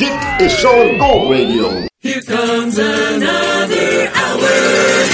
Dit is Solid Gold Radio. Here comes another hour.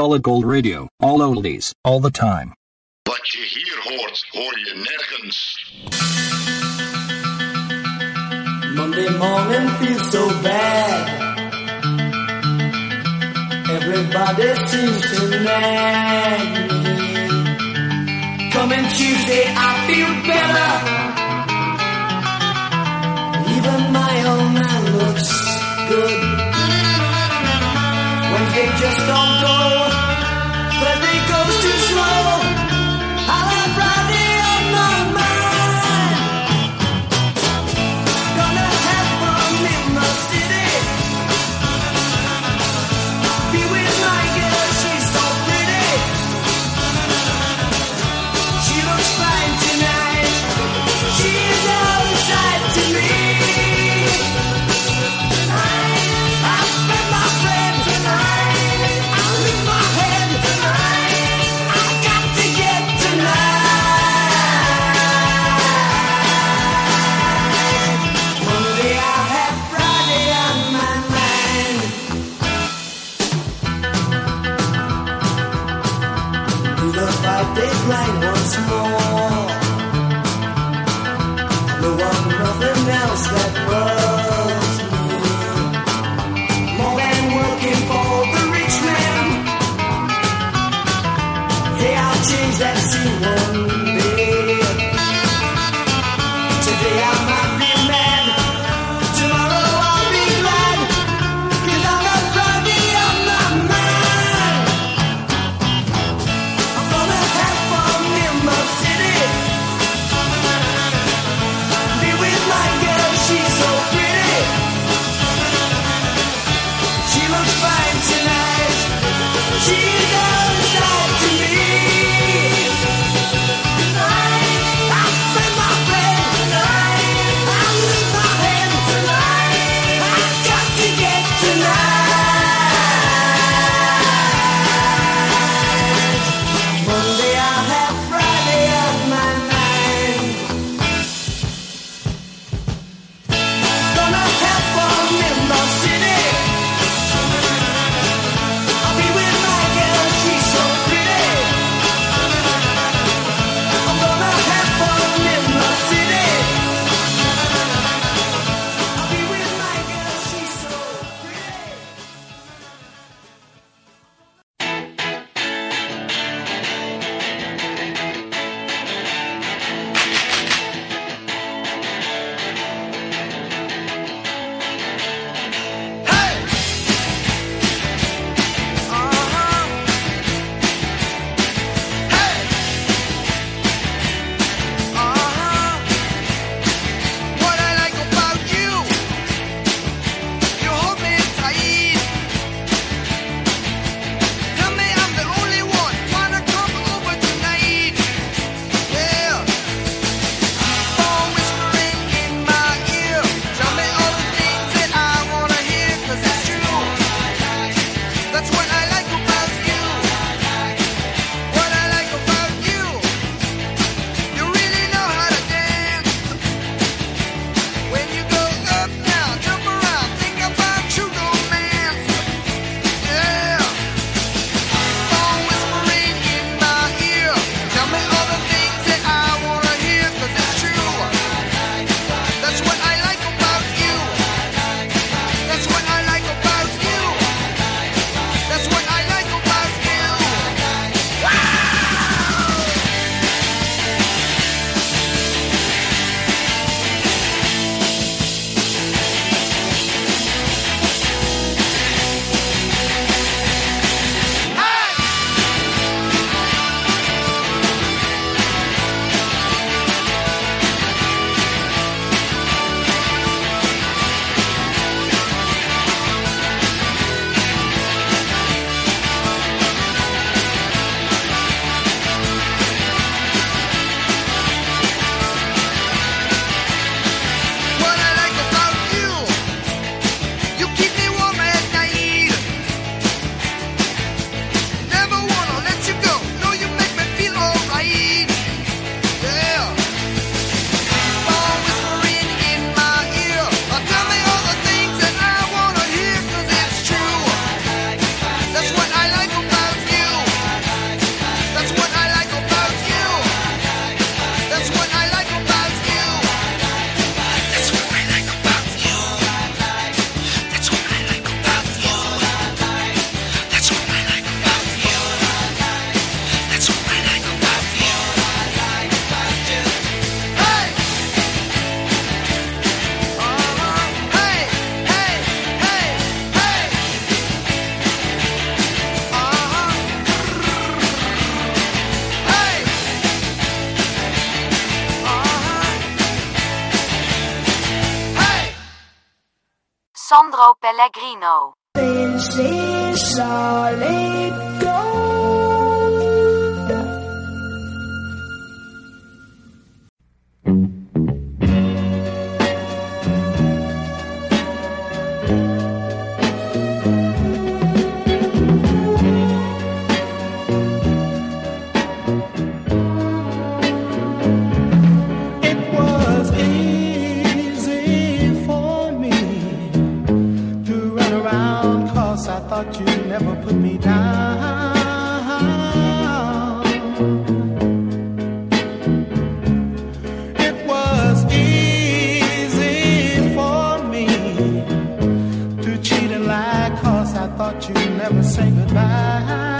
Solid Gold Radio. All oldies, all the time. Wat je hier hoort, hoor je nergens. Monday morning feels so bad. Everybody seems to nag me. Coming Tuesday, I feel better. Even my old man looks good. Wednesday just don't go. Thought you'd never say goodbye.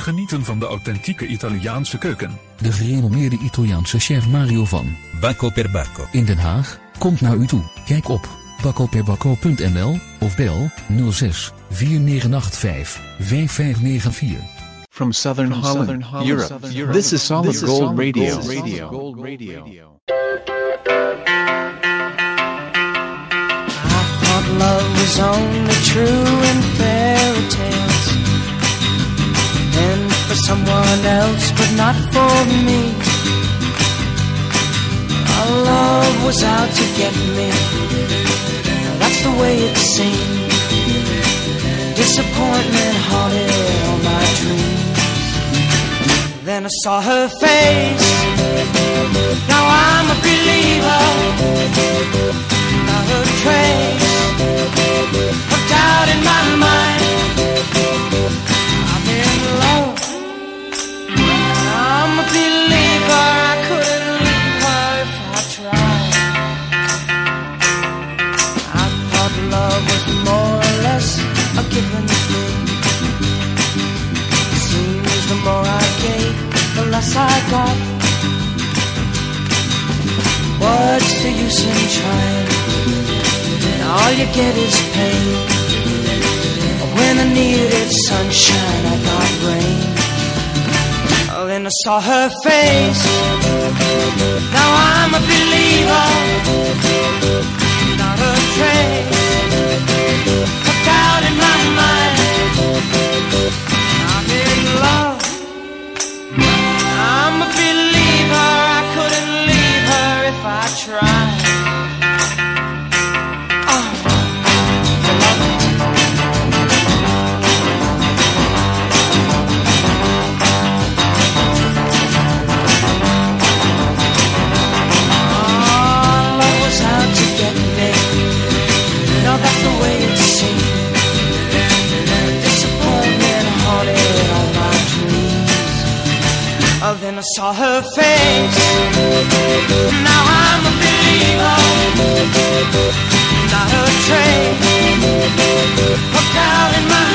Genieten van de authentieke Italiaanse keuken. De gerenommeerde Italiaanse chef Mario van Bacco per Bacco. in Den Haag komt naar u toe. Kijk op bakkoperbakko.nl of bel 06 4985 5594. From Southern From Holland, Southern Holland, Europe. Southern Europe. This is Solid This is Gold Solid Radio. Gold Radio. Gold Radio. I thought love was only true in fairy someone else, but not for me. Our love was out to get me. That's the way it seemed. Disappointment haunted all my dreams. Then I saw her face. Get is pain. When I needed sunshine, I got rain. Then I saw her face. Now I'm a believer. Not a trace of doubt in my mind. Oh, then I saw her face. Now I'm a believer. Not a trace. Hooked out in my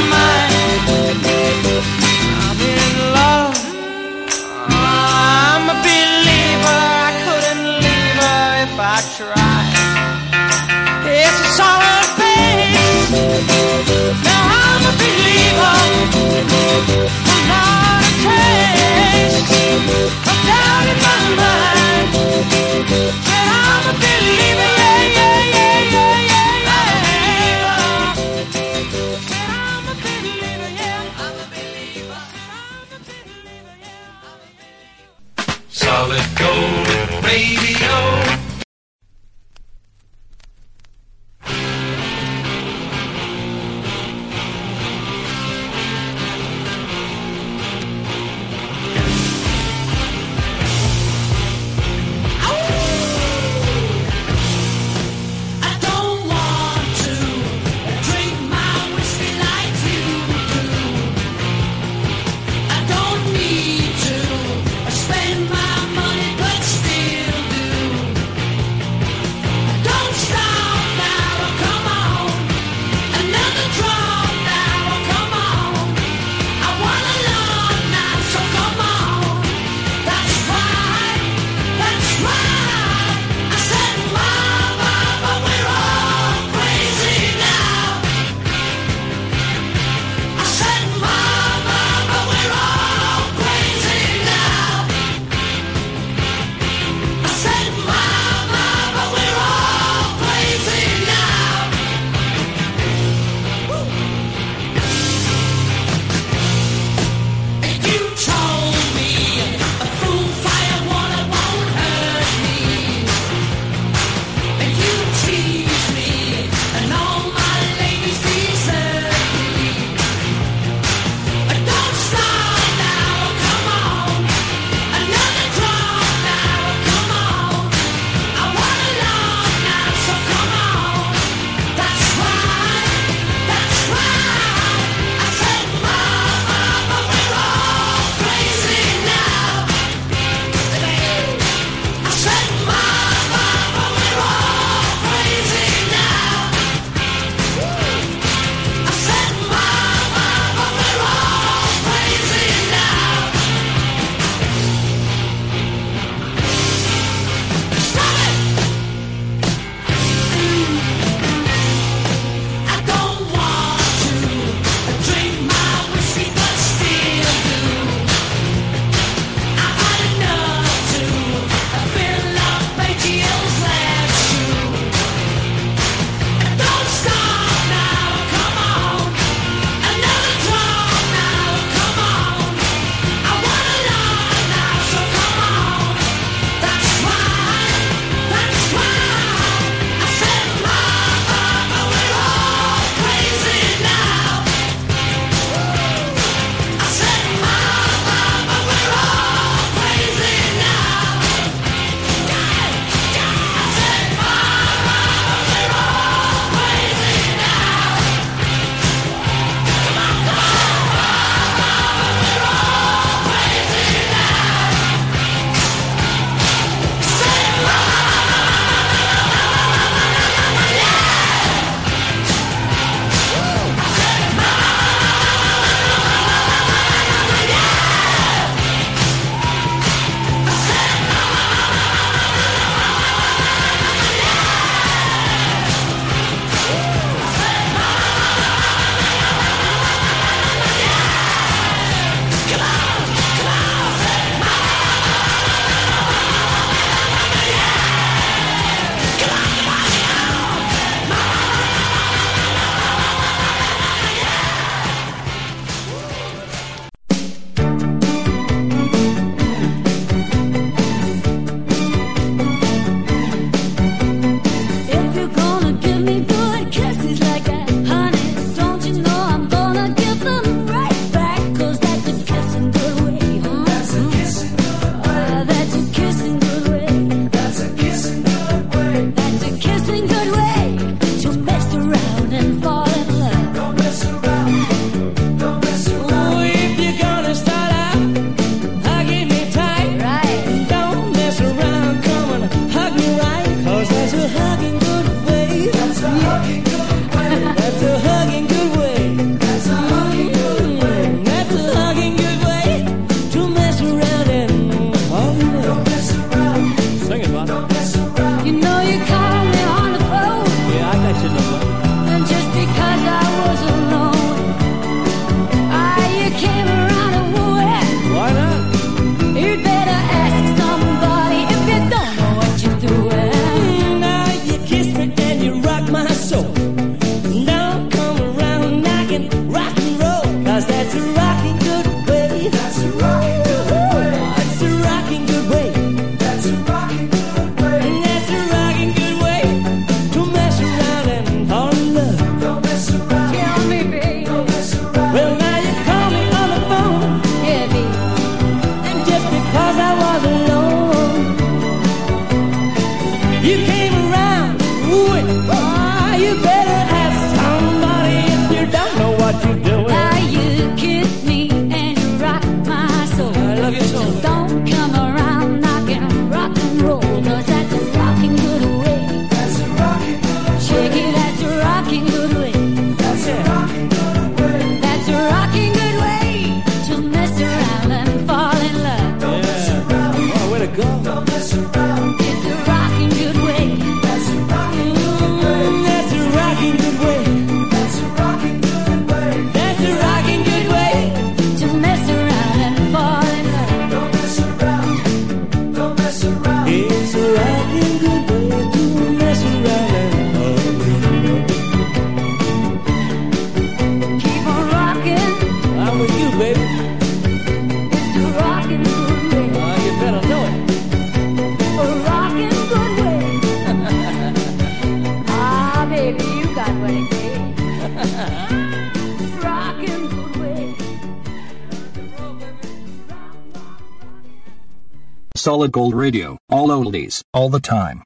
solid gold radio, all oldies, all the time.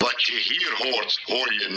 But you hear hordes or you.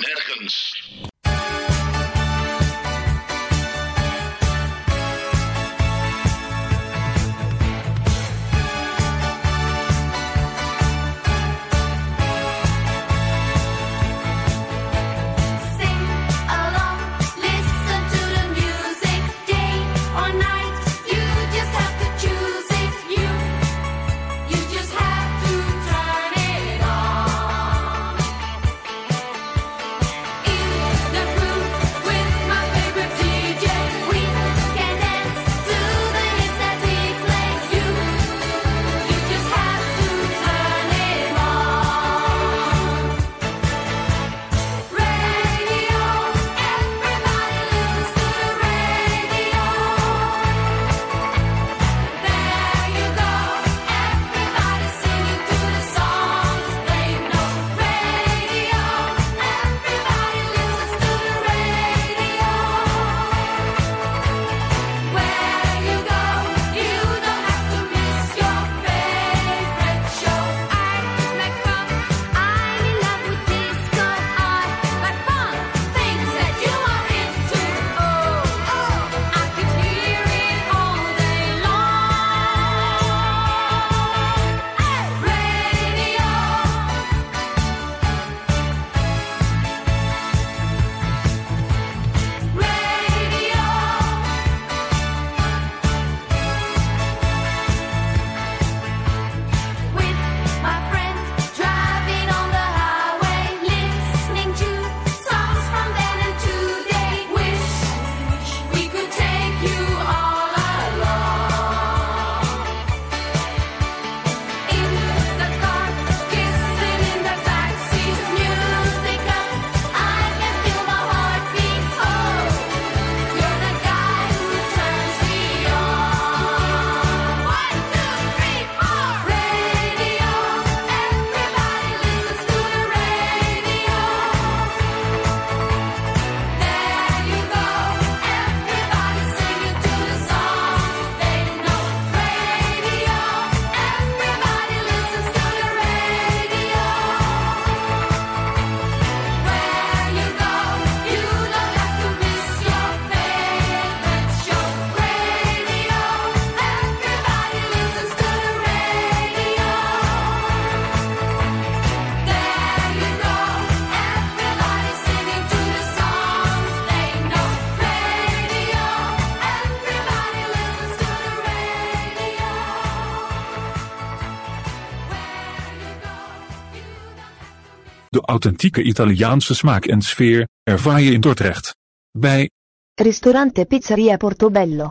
authentieke Italiaanse smaak en sfeer, ervaar je in Dordrecht. Bij Ristorante Pizzeria Portobello.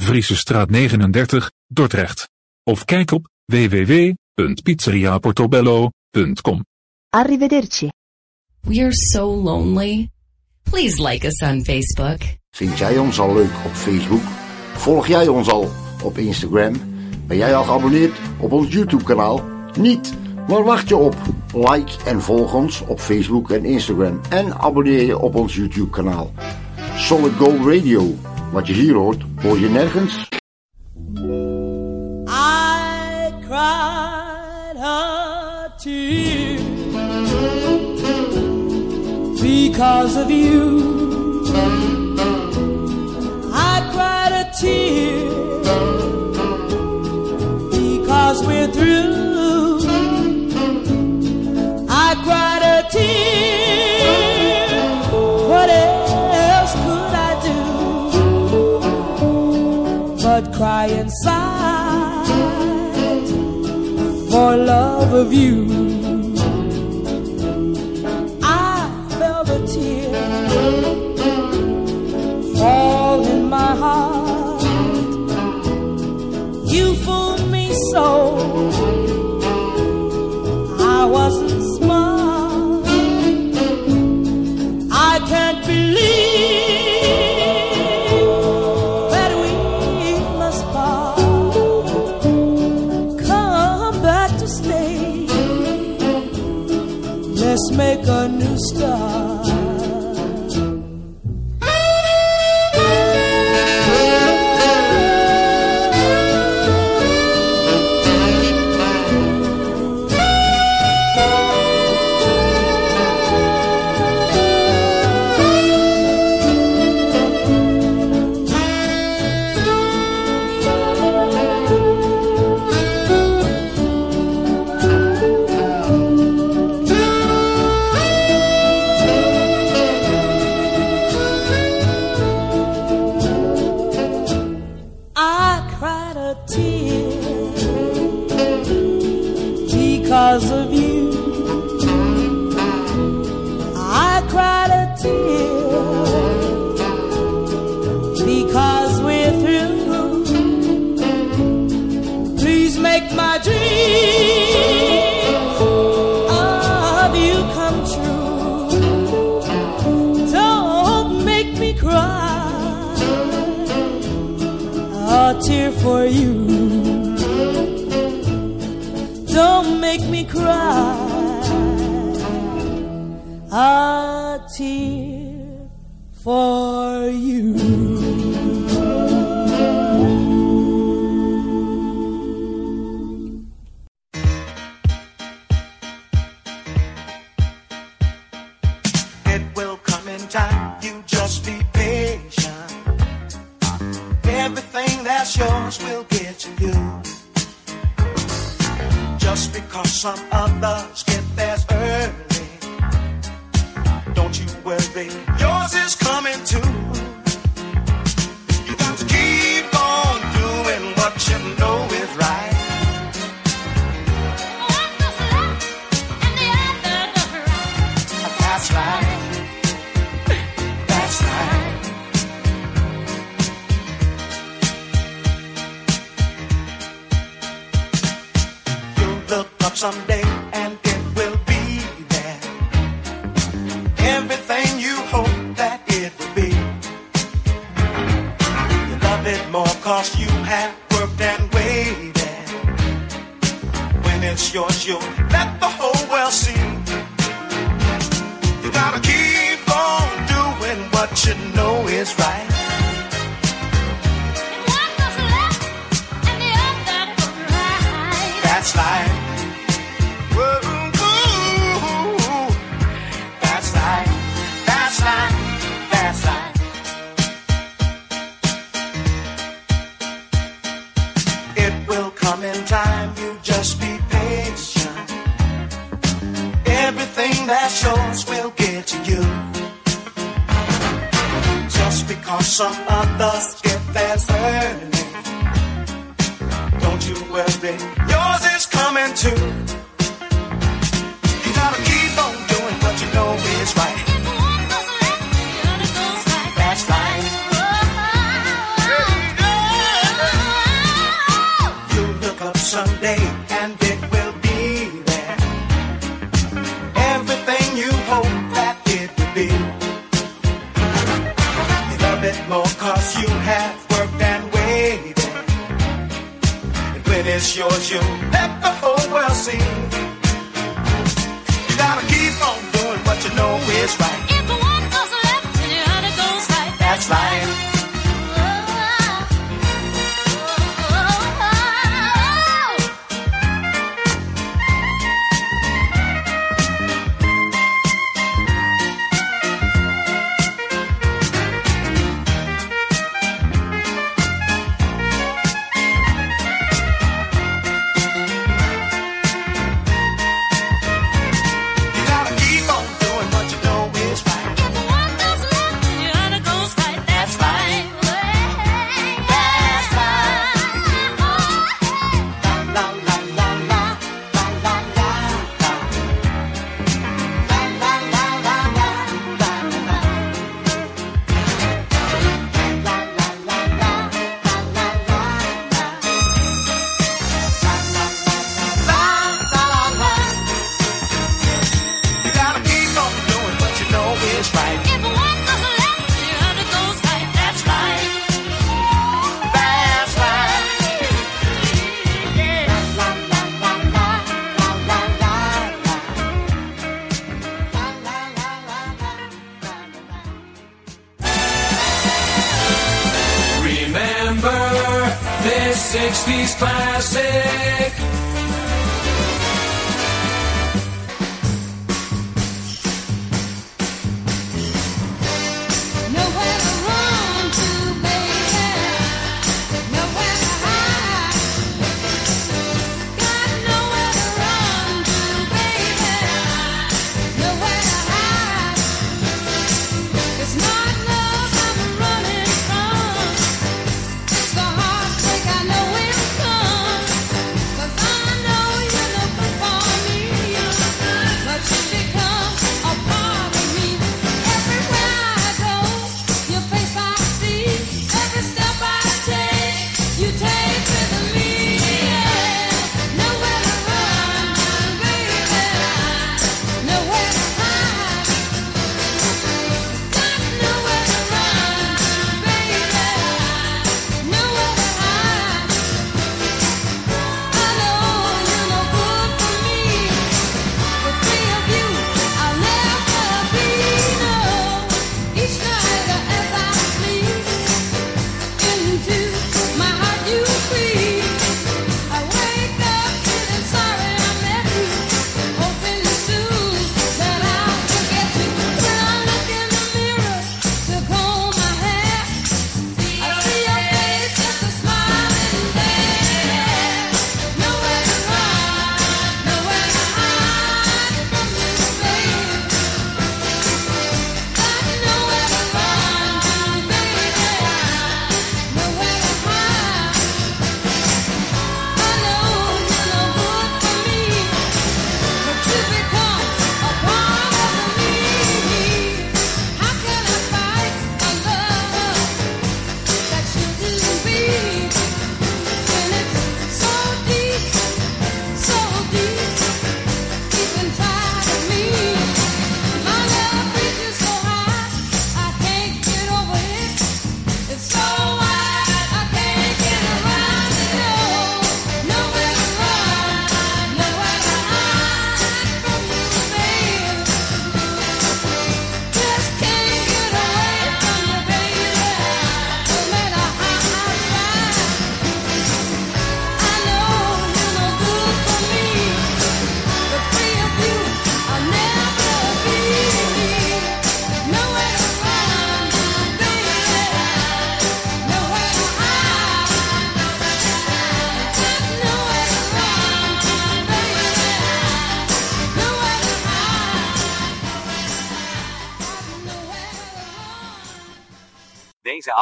Friese straat 39, Dordrecht. Of kijk op www.pizzeriaportobello.com. Arrivederci. We are so lonely. Please like us on Facebook. Vind jij ons al leuk op Facebook? Volg jij ons al op Instagram? Ben jij al geabonneerd op ons YouTube kanaal? Niet! Waar wacht je op? Like en volg ons op Facebook en Instagram en abonneer je op ons YouTube kanaal. Solid Gold Radio. Wat je hier hoort, hoor je nergens. I cried a tear because of you. I cried tear. inside for love of you.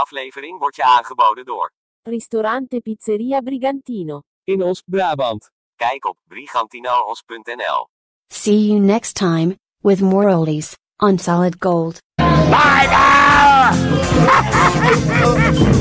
aflevering wordt je aangeboden door Ristorante Pizzeria Brigantino in Os, Brabant. Kijk op brigantinoos.nl. See you next time with more oldies on solid gold. Bye now!